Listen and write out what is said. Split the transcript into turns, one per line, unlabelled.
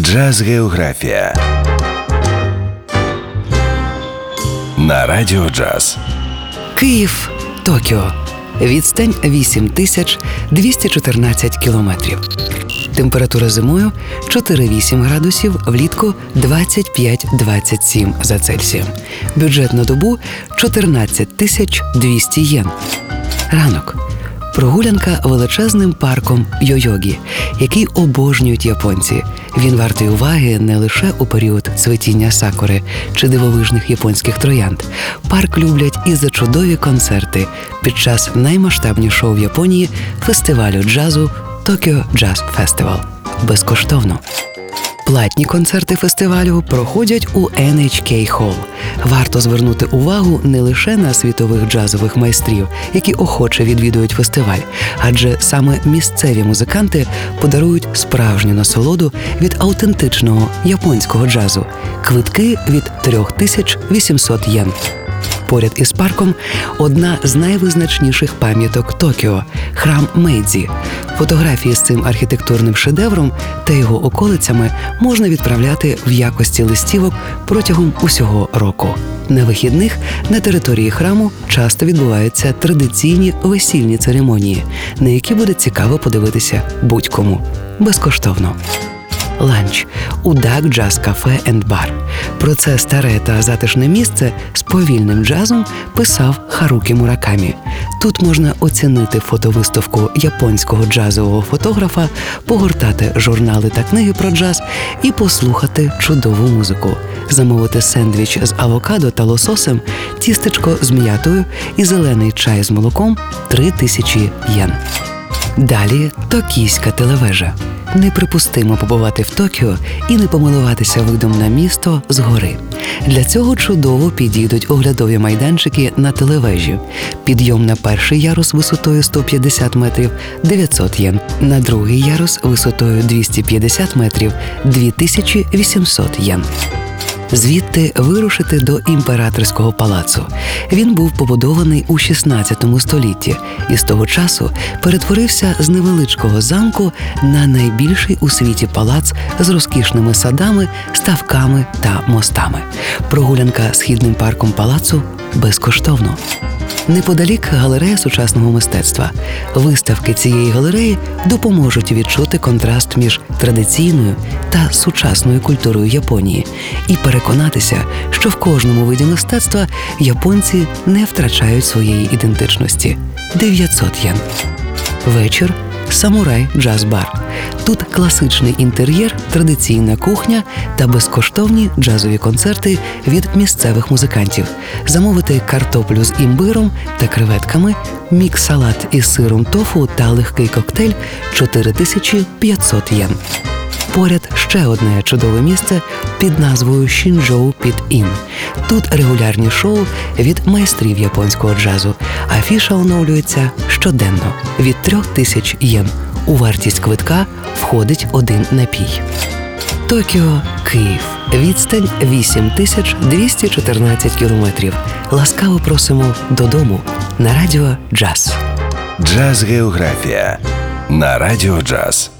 Джаз Географія на Радіо Джаз.
Київ, Токіо. Відстань 8214 кілометрів. Температура зимою 4-8 градусів, влітку 25-27 за Цельсієм. Бюджет на добу 14 тисяч 200 єн. Ранок. Прогулянка величезним парком Йойогі, який обожнюють японці. Він вартий уваги не лише у період цвітіння сакури чи дивовижних японських троянд. Парк люблять і за чудові концерти під час наймасштабнішого в Японії фестивалю джазу Tokyo Jazz Festival. Безкоштовно. Платні концерти фестивалю проходять у NHK Hall. Варто звернути увагу не лише на світових джазових майстрів, які охоче відвідують фестиваль, адже саме місцеві музиканти подарують справжню насолоду від автентичного японського джазу. Квитки від 3800 єн. Поряд із парком одна з найвизначніших пам'яток Токіо храм Мейдзі. Фотографії з цим архітектурним шедевром та його околицями можна відправляти в якості листівок протягом усього року. На вихідних на території храму часто відбуваються традиційні весільні церемонії, на які буде цікаво подивитися будь-кому безкоштовно. Ланч у Dug Jazz Cafe and Bar. Про це старе та затишне місце з повільним джазом писав Харукі Муракамі. Тут можна оцінити фотовиставку японського джазового фотографа, погортати журнали та книги про джаз і послухати чудову музику, замовити сендвіч з авокадо та лососем, тістечко з м'ятою і зелений чай з молоком 3000 єн. Далі токійська телевежа. Неприпустимо побувати в Токіо і не помилуватися видом на місто згори. Для цього чудово підійдуть оглядові майданчики на телевежі. Підйом на перший ярус висотою 150 метрів 900 єн, на другий ярус висотою 250 метрів 2800 єн. Звідти вирушити до імператорського палацу. Він був побудований у 16 столітті і з того часу перетворився з невеличкого замку на найбільший у світі палац з розкішними садами, ставками та мостами. Прогулянка східним парком палацу безкоштовно. Неподалік галерея сучасного мистецтва. Виставки цієї галереї допоможуть відчути контраст між традиційною та сучасною культурою Японії і переконатися, що в кожному виді мистецтва японці не втрачають своєї ідентичності. 900 єн. Вечір Самурай Джаз Бар. Тут класичний інтер'єр, традиційна кухня та безкоштовні джазові концерти від місцевих музикантів. Замовити картоплю з імбиром та креветками, мікс-салат із сиром тофу та легкий коктейль 4500 єн. Поряд ще одне чудове місце під назвою Шінджоу Під Ін. Тут регулярні шоу від майстрів японського джазу. Афіша оновлюється щоденно від трьох тисяч єн. У вартість квитка входить один напій. Токіо, Київ. Відстань 8214 кілометрів. Ласкаво просимо додому на радіо Джаз.
Джаз Географія на Радіо Джаз.